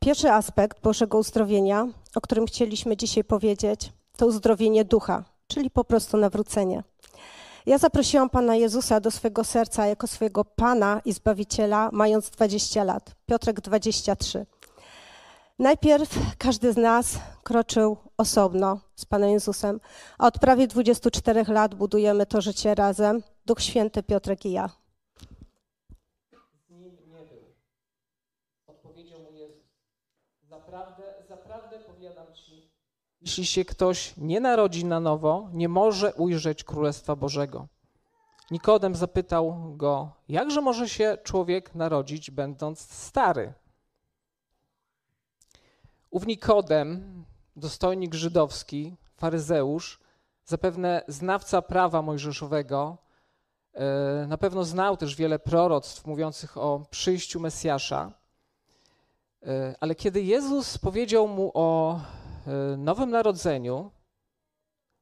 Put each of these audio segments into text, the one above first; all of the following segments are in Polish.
Pierwszy aspekt Bożego uzdrowienia, o którym chcieliśmy dzisiaj powiedzieć, to uzdrowienie ducha, czyli po prostu nawrócenie. Ja zaprosiłam Pana Jezusa do swojego serca jako swojego Pana i Zbawiciela, mając 20 lat, Piotrek 23. Najpierw każdy z nas kroczył osobno z Panem Jezusem, a od prawie 24 lat budujemy to życie razem, Duch Święty, Piotrek i ja. z nim nie był. Odpowiedział mu Jezus. Zaprawdę, zaprawdę powiadam ci, jeśli się ktoś nie narodzi na nowo, nie może ujrzeć Królestwa Bożego. Nikodem zapytał go, jakże może się człowiek narodzić, będąc stary? Ów Nikodem, dostojnik żydowski, faryzeusz, zapewne znawca prawa mojżeszowego, e, na pewno znał też wiele proroctw mówiących o przyjściu Mesjasza. E, Ale kiedy Jezus powiedział mu o e, nowym narodzeniu,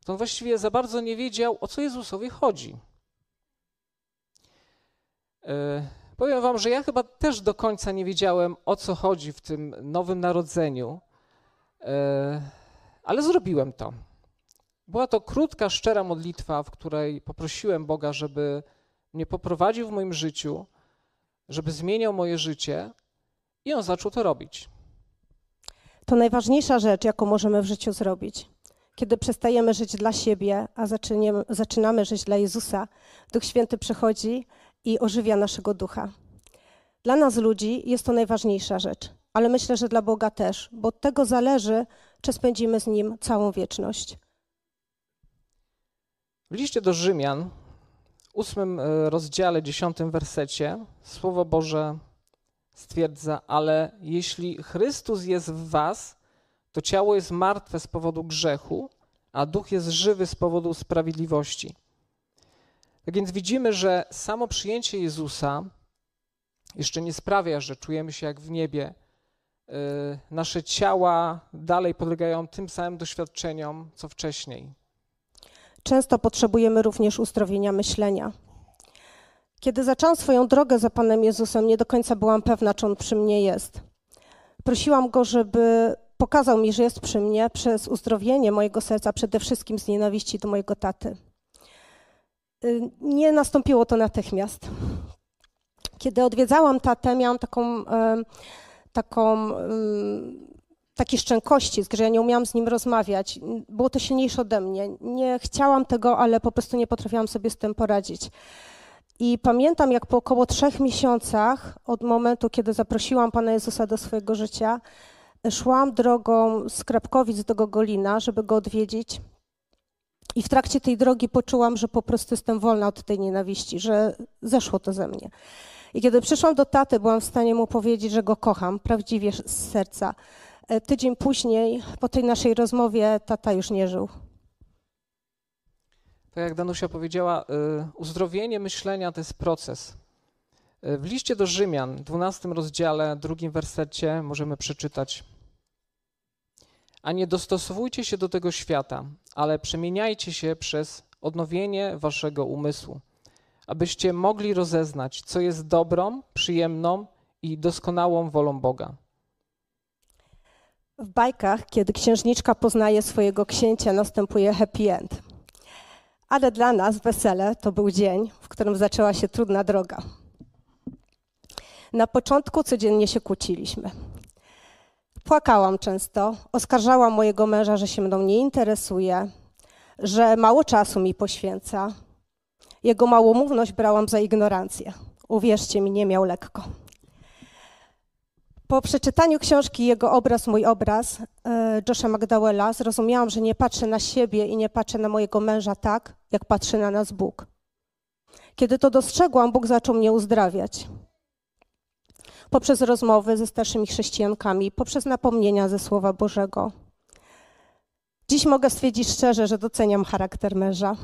to on właściwie za bardzo nie wiedział, o co Jezusowi chodzi. E, Powiem wam, że ja chyba też do końca nie wiedziałem, o co chodzi w tym nowym narodzeniu, ale zrobiłem to. Była to krótka, szczera modlitwa, w której poprosiłem Boga, żeby mnie poprowadził w moim życiu, żeby zmieniał moje życie i on zaczął to robić. To najważniejsza rzecz, jaką możemy w życiu zrobić. Kiedy przestajemy żyć dla siebie, a zaczynamy, żyć dla Jezusa, Duch Święty przychodzi i ożywia naszego ducha. Dla nas ludzi jest to najważniejsza rzecz, ale myślę, że dla Boga też, bo od tego zależy, czy spędzimy z Nim całą wieczność. W liście do Rzymian, ósmym e, rozdziale, dziesiątym wersecie, Słowo Boże stwierdza, ale jeśli Chrystus jest w was, to ciało jest martwe z powodu grzechu, a duch jest żywy z powodu sprawiedliwości. Tak więc widzimy, że samo przyjęcie Jezusa jeszcze nie sprawia, że czujemy się jak w niebie. E, Nasze ciała dalej podlegają tym samym doświadczeniom, co wcześniej. Często potrzebujemy również uzdrowienia myślenia. Kiedy zaczęłam swoją drogę za Panem Jezusem, nie do końca byłam pewna, czy On przy mnie jest. Prosiłam Go, żeby pokazał mi, że jest przy mnie przez uzdrowienie mojego serca, przede wszystkim z nienawiści do mojego taty. Y, Nie nastąpiło to natychmiast. Kiedy odwiedzałam tatę, miałam taką, taką em, taki szczękościsk, że ja nie umiałam z nim rozmawiać. Było to silniejsze ode mnie. Nie chciałam tego, ale po prostu nie potrafiłam sobie z tym poradzić. I pamiętam, jak po około trzech miesiącach od momentu, kiedy zaprosiłam Pana Jezusa do swojego życia, szłam drogą z Krapkowic do Gogolina, żeby go odwiedzić. I w trakcie tej drogi poczułam, że po prostu jestem wolna od tej nienawiści, że zeszło to ze mnie. I kiedy przyszłam do taty, byłam w stanie mu powiedzieć, że go kocham, prawdziwie z serca. E, Tydzień później, po tej naszej rozmowie, tata już nie żył. Tak jak Danusia powiedziała, y, uzdrowienie myślenia to jest proces. Y, W liście do Rzymian, 12 rozdziale, drugim wersecie możemy przeczytać: A nie dostosowujcie się do tego świata, ale przemieniajcie się przez odnowienie waszego umysłu, abyście mogli rozeznać, co jest dobrą, przyjemną i doskonałą wolą Boga. W bajkach, kiedy księżniczka poznaje swojego księcia, następuje happy end. Ale dla nas wesele to był dzień, w którym zaczęła się trudna droga. Na początku codziennie się kłóciliśmy. Płakałam często, oskarżałam mojego męża, że się mną nie interesuje, że mało czasu mi poświęca. Jego małomówność brałam za ignorancję. Uwierzcie mi, nie miał lekko. Po przeczytaniu książki Jego obraz, mój obraz e, Josha McDowella zrozumiałam, że nie patrzę na siebie i nie patrzę na mojego męża tak, jak patrzy na nas Bóg. Kiedy to dostrzegłam, Bóg zaczął mnie uzdrawiać. Poprzez rozmowy ze starszymi chrześcijankami, poprzez napomnienia ze Słowa Bożego. Dziś mogę stwierdzić szczerze, że doceniam charakter męża.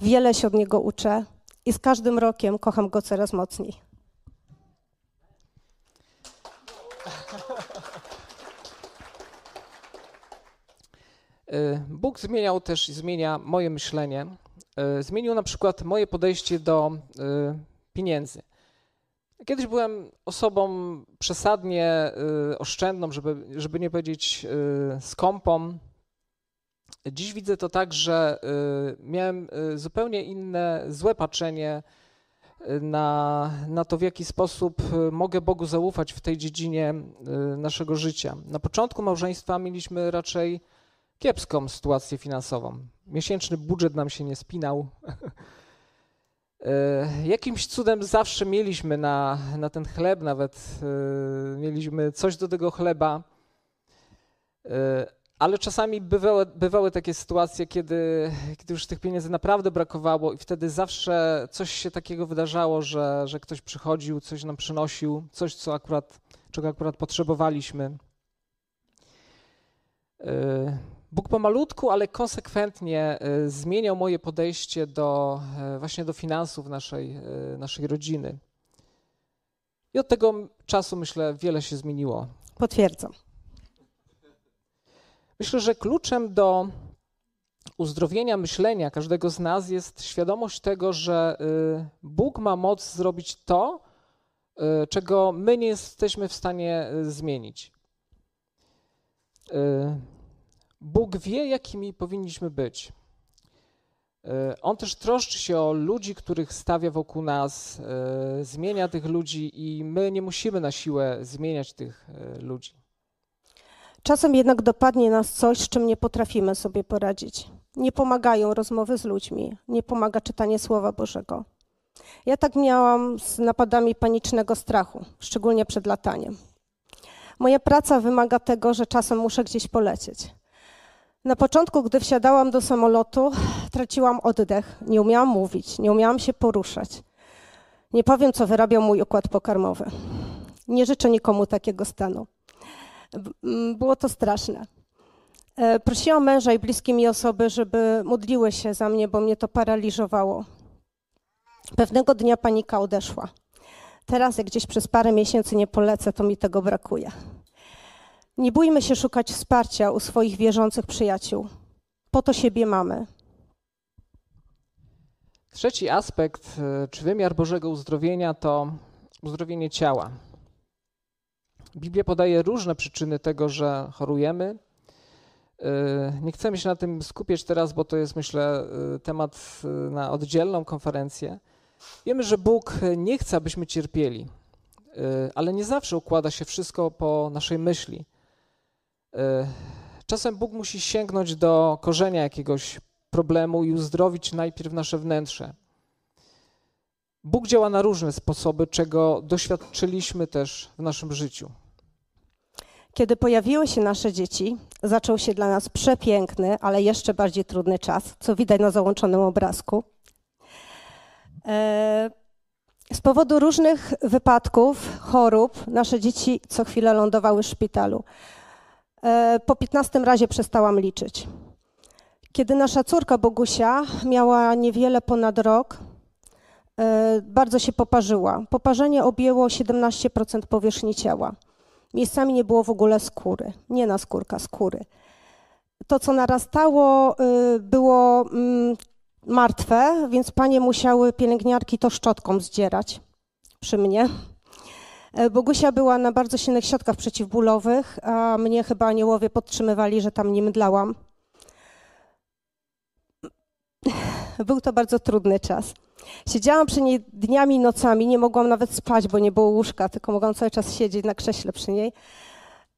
Wiele się od niego uczę i z każdym rokiem kocham go coraz mocniej. Bóg zmieniał też i zmienia moje myślenie. Y, Zmienił na przykład moje podejście do y, pieniędzy. Kiedyś byłem osobą przesadnie y, oszczędną, żeby, żeby nie powiedzieć y, skąpą. Dziś widzę to tak, że y, miałem y, zupełnie inne, złe patrzenie y, na, na to, w jaki sposób y, mogę Bogu zaufać w tej dziedzinie y, naszego życia. Na początku małżeństwa mieliśmy raczej kiepską sytuację finansową. Miesięczny budżet nam się nie spinał. E, Jakimś cudem zawsze mieliśmy na, na ten chleb, nawet e, mieliśmy coś do tego chleba, E, ale czasami bywały, bywały takie sytuacje, kiedy, kiedy już tych pieniędzy naprawdę brakowało, i wtedy zawsze coś się takiego wydarzało, że, że ktoś przychodził, coś nam przynosił, coś, co akurat, czego akurat potrzebowaliśmy. Bóg pomalutku, ale konsekwentnie e, zmieniał moje podejście do e, właśnie do finansów naszej, e, naszej rodziny. I od tego czasu myślę wiele się zmieniło. Potwierdzam. Myślę, że kluczem do uzdrowienia myślenia każdego z nas jest świadomość tego, że Bóg ma moc zrobić to, czego my nie jesteśmy w stanie zmienić. Bóg wie, jakimi powinniśmy być. Y, On też troszczy się o ludzi, których stawia wokół nas, y, zmienia tych ludzi i my nie musimy na siłę zmieniać tych y, ludzi. Czasem jednak dopadnie nas coś, z czym nie potrafimy sobie poradzić. Nie pomagają rozmowy z ludźmi, nie pomaga czytanie Słowa Bożego. Ja tak miałam z napadami panicznego strachu, szczególnie przed lataniem. Moja praca wymaga tego, że czasem muszę gdzieś polecieć. Na początku, gdy wsiadałam do samolotu, traciłam oddech, nie umiałam mówić, nie umiałam się poruszać. Nie powiem, co wyrabiał mój układ pokarmowy. Nie życzę nikomu takiego stanu. B- m, Było to straszne. E, Prosiłam męża i bliskie mi osoby, żeby modliły się za mnie, bo mnie to paraliżowało. Pewnego dnia panika odeszła. Teraz, jak gdzieś przez parę miesięcy nie polecę, to mi tego brakuje. Nie bójmy się szukać wsparcia u swoich wierzących przyjaciół. Po to siebie mamy. Trzeci aspekt, e, czy wymiar Bożego uzdrowienia, to uzdrowienie ciała. Biblia podaje różne przyczyny tego, że chorujemy. E, Nie chcemy się na tym skupiać teraz, bo to jest, myślę, e, temat na oddzielną konferencję. Wiemy, że Bóg nie chce, abyśmy cierpieli, ale nie zawsze układa się wszystko po naszej myśli. E, Czasem Bóg musi sięgnąć do korzenia jakiegoś problemu i uzdrowić najpierw nasze wnętrze. Bóg działa na różne sposoby, czego doświadczyliśmy też w naszym życiu. Kiedy pojawiły się nasze dzieci, zaczął się dla nas przepiękny, ale jeszcze bardziej trudny czas, co widać na załączonym obrazku. E, Z powodu różnych wypadków, chorób, nasze dzieci co chwilę lądowały w szpitalu. E, Po 15 razie przestałam liczyć. Kiedy nasza córka Bogusia miała niewiele ponad rok, e, bardzo się poparzyła. Poparzenie objęło 17% powierzchni ciała. Miejscami nie było w ogóle skóry, nie na skórka, skóry. To, co narastało, y, było mm, martwe, więc panie musiały pielęgniarki to szczotką zdzierać przy mnie. E, Bogusia była na bardzo silnych środkach przeciwbólowych, a mnie chyba aniołowie podtrzymywali, że tam nie mdlałam. Był to bardzo trudny czas. Siedziałam przy niej dniami i nocami, nie mogłam nawet spać, bo nie było łóżka, tylko mogłam cały czas siedzieć na krześle przy niej.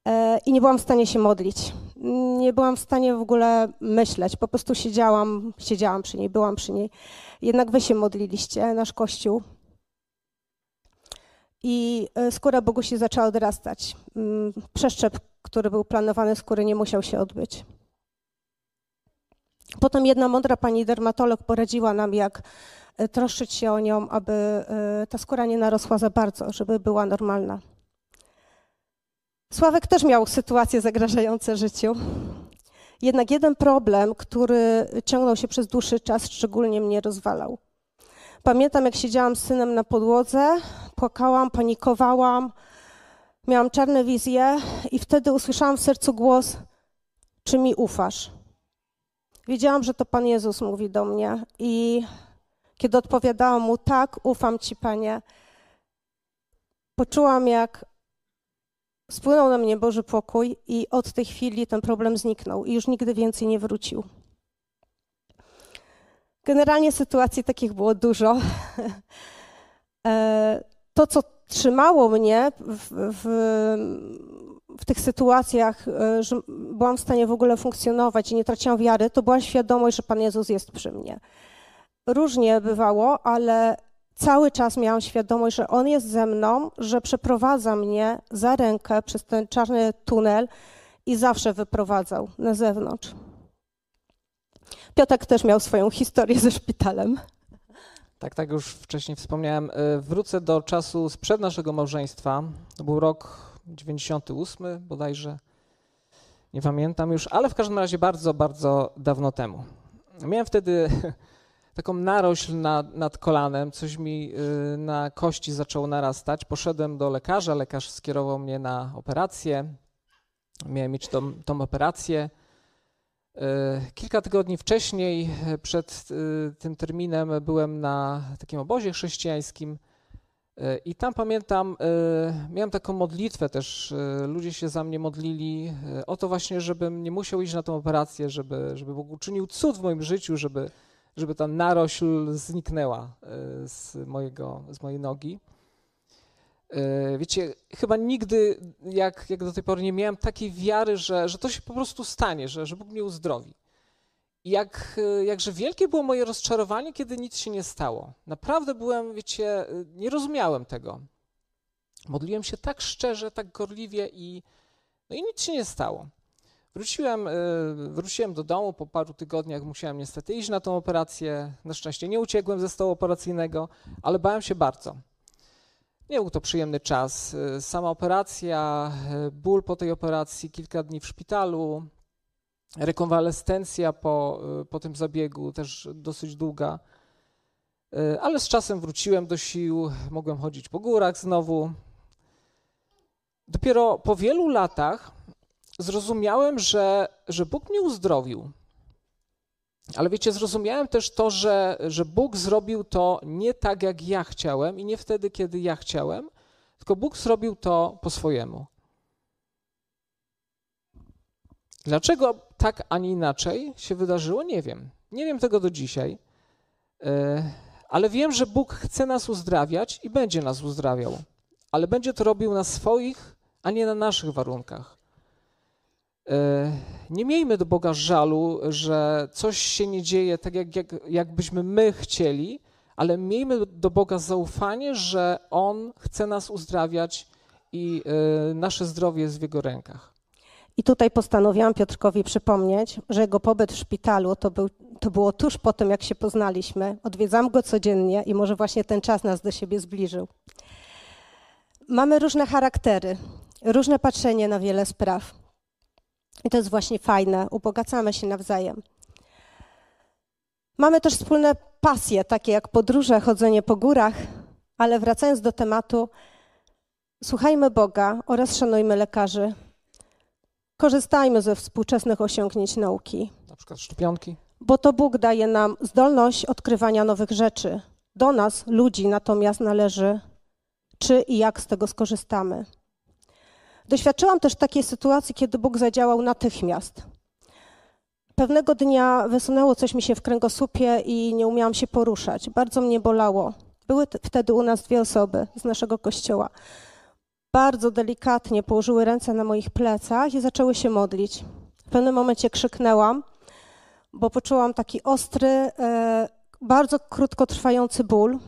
E, I nie byłam w stanie się modlić. Nie byłam w stanie w ogóle myśleć. Po prostu siedziałam, siedziałam przy niej, byłam przy niej. Jednak wy się modliliście, nasz kościół. I e, skóra Bogusi zaczęła odrastać. Mm, Przeszczep, który był planowany skóry, nie musiał się odbyć. Potem jedna mądra pani dermatolog poradziła nam, jak e, troszczyć się o nią, aby e, ta skóra nie narosła za bardzo, żeby była normalna. Sławek też miał sytuacje zagrażające życiu. Jednak jeden problem, który ciągnął się przez dłuższy czas, szczególnie mnie rozwalał. Pamiętam, jak siedziałam z synem na podłodze, płakałam, panikowałam, miałam czarne wizje i wtedy usłyszałam w sercu głos: Czy mi ufasz? Wiedziałam, że to Pan Jezus mówi do mnie i kiedy odpowiadałam mu tak, ufam Ci, Panie, poczułam, jak spłynął na mnie Boży pokój, i od tej chwili ten problem zniknął i już nigdy więcej nie wrócił. Generalnie sytuacji takich było dużo. To, co trzymało mnie w, w, w, tych sytuacjach, e, że byłam w stanie w ogóle funkcjonować i nie traciłam wiary, to była świadomość, że Pan Jezus jest przy mnie. Różnie bywało, ale cały czas miałam świadomość, że On jest ze mną, że przeprowadza mnie za rękę przez ten czarny tunel i zawsze wyprowadzał na zewnątrz. Piotrek też miał swoją historię ze szpitalem. Tak, tak, już wcześniej wspomniałem. E, wrócę do czasu sprzed naszego małżeństwa. To był rok 98 bodajże. Nie pamiętam już, ale w każdym razie bardzo, bardzo dawno temu. Miałem wtedy taką narośl nad, nad kolanem, coś mi e, na kości zaczęło narastać. Poszedłem do lekarza, lekarz skierował mnie na operację. Miałem mieć tą, tą operację. E, kilka tygodni wcześniej, e, przed e, tym terminem, byłem na takim obozie chrześcijańskim i tam pamiętam, miałem taką modlitwę też. Ludzie się za mnie modlili o to właśnie, żebym nie musiał iść na tę operację, żeby, żeby Bóg uczynił cud w moim życiu, żeby, żeby ta narośl zniknęła z, mojego, z mojej nogi. E, wiecie, chyba nigdy, jak, jak do tej pory, nie miałem takiej wiary, że, że to się po prostu stanie, że, że Bóg mnie uzdrowi. I jak, e, jakże wielkie było moje rozczarowanie, kiedy nic się nie stało. Naprawdę byłem, wiecie, e, nie rozumiałem tego. Modliłem się tak szczerze, tak gorliwie i, no i nic się nie stało. Wróciłem, wróciłem do domu po paru tygodniach, musiałem niestety iść na tą operację. Na szczęście nie uciekłem ze stołu operacyjnego, ale bałem się bardzo. Nie był to przyjemny czas. Sama operacja, ból po tej operacji, kilka dni w szpitalu, rekonwalescencja po, po tym zabiegu, też dosyć długa. Ale z czasem wróciłem do sił, mogłem chodzić po górach znowu. Dopiero po wielu latach zrozumiałem, że, że Bóg mnie uzdrowił. Ale wiecie, zrozumiałem też to, że, że Bóg zrobił to nie tak, jak ja chciałem i nie wtedy, kiedy ja chciałem, tylko Bóg zrobił to po swojemu. Dlaczego tak, a nie inaczej się wydarzyło, nie wiem. Nie wiem tego do dzisiaj, e, ale wiem, że Bóg chce nas uzdrawiać i będzie nas uzdrawiał, ale będzie to robił na swoich, a nie na naszych warunkach. E, nie miejmy do Boga żalu, że coś się nie dzieje tak, jak, jak, jakbyśmy my chcieli, ale miejmy do Boga zaufanie, że On chce nas uzdrawiać i y, nasze zdrowie jest w Jego rękach. I tutaj postanowiłam Piotrkowi przypomnieć, że jego pobyt w szpitalu to, był, to było tuż po tym, jak się poznaliśmy. Odwiedzam go codziennie i może właśnie ten czas nas do siebie zbliżył. Mamy różne charaktery, różne patrzenie na wiele spraw. I to jest właśnie fajne, ubogacamy się nawzajem. Mamy też wspólne pasje, takie jak podróże, chodzenie po górach, ale wracając do tematu, słuchajmy Boga oraz szanujmy lekarzy. Korzystajmy ze współczesnych osiągnięć nauki. Na przykład szczepionki. Bo to Bóg daje nam zdolność odkrywania nowych rzeczy. Do nas, ludzi, natomiast należy, czy i jak z tego skorzystamy. Doświadczyłam też takiej sytuacji, kiedy Bóg zadziałał natychmiast. Pewnego dnia wysunęło coś mi się w kręgosłupie i nie umiałam się poruszać. Bardzo mnie bolało. Były wtedy u nas dwie osoby z naszego kościoła. Bardzo delikatnie położyły ręce na moich plecach i zaczęły się modlić. W pewnym momencie krzyknęłam, bo poczułam taki ostry, e, bardzo krótkotrwający ból.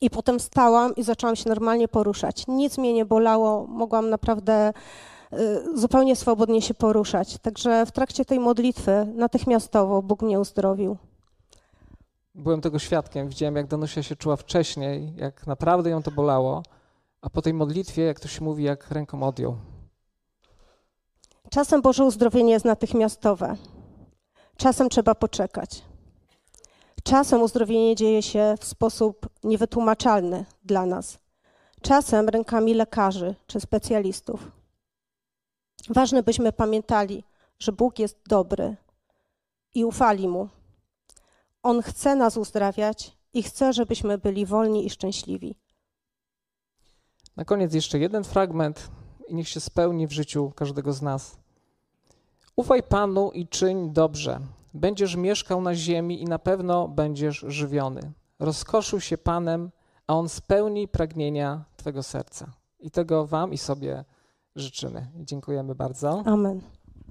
I potem stałam i zaczęłam się normalnie poruszać. Nic mnie nie bolało, mogłam naprawdę y, zupełnie swobodnie się poruszać. Także w trakcie tej modlitwy natychmiastowo Bóg mnie uzdrowił. Byłem tego świadkiem, widziałem jak Danusia się czuła wcześniej, jak naprawdę ją to bolało, a po tej modlitwie, jak to się mówi, jak ręką odjął. Czasem Boże uzdrowienie jest natychmiastowe. Czasem trzeba poczekać. Czasem uzdrowienie dzieje się w sposób niewytłumaczalny dla nas. Czasem rękami lekarzy czy specjalistów. Ważne, byśmy pamiętali, że Bóg jest dobry i ufali Mu. On chce nas uzdrawiać i chce, żebyśmy byli wolni i szczęśliwi. Na koniec jeszcze jeden fragment i niech się spełni w życiu każdego z nas. Ufaj Panu i czyń dobrze. Będziesz mieszkał na ziemi i na pewno będziesz żywiony. Rozkoszuj się Panem, a On spełni pragnienia Twego serca. I tego Wam i sobie życzymy. Dziękujemy bardzo. Amen.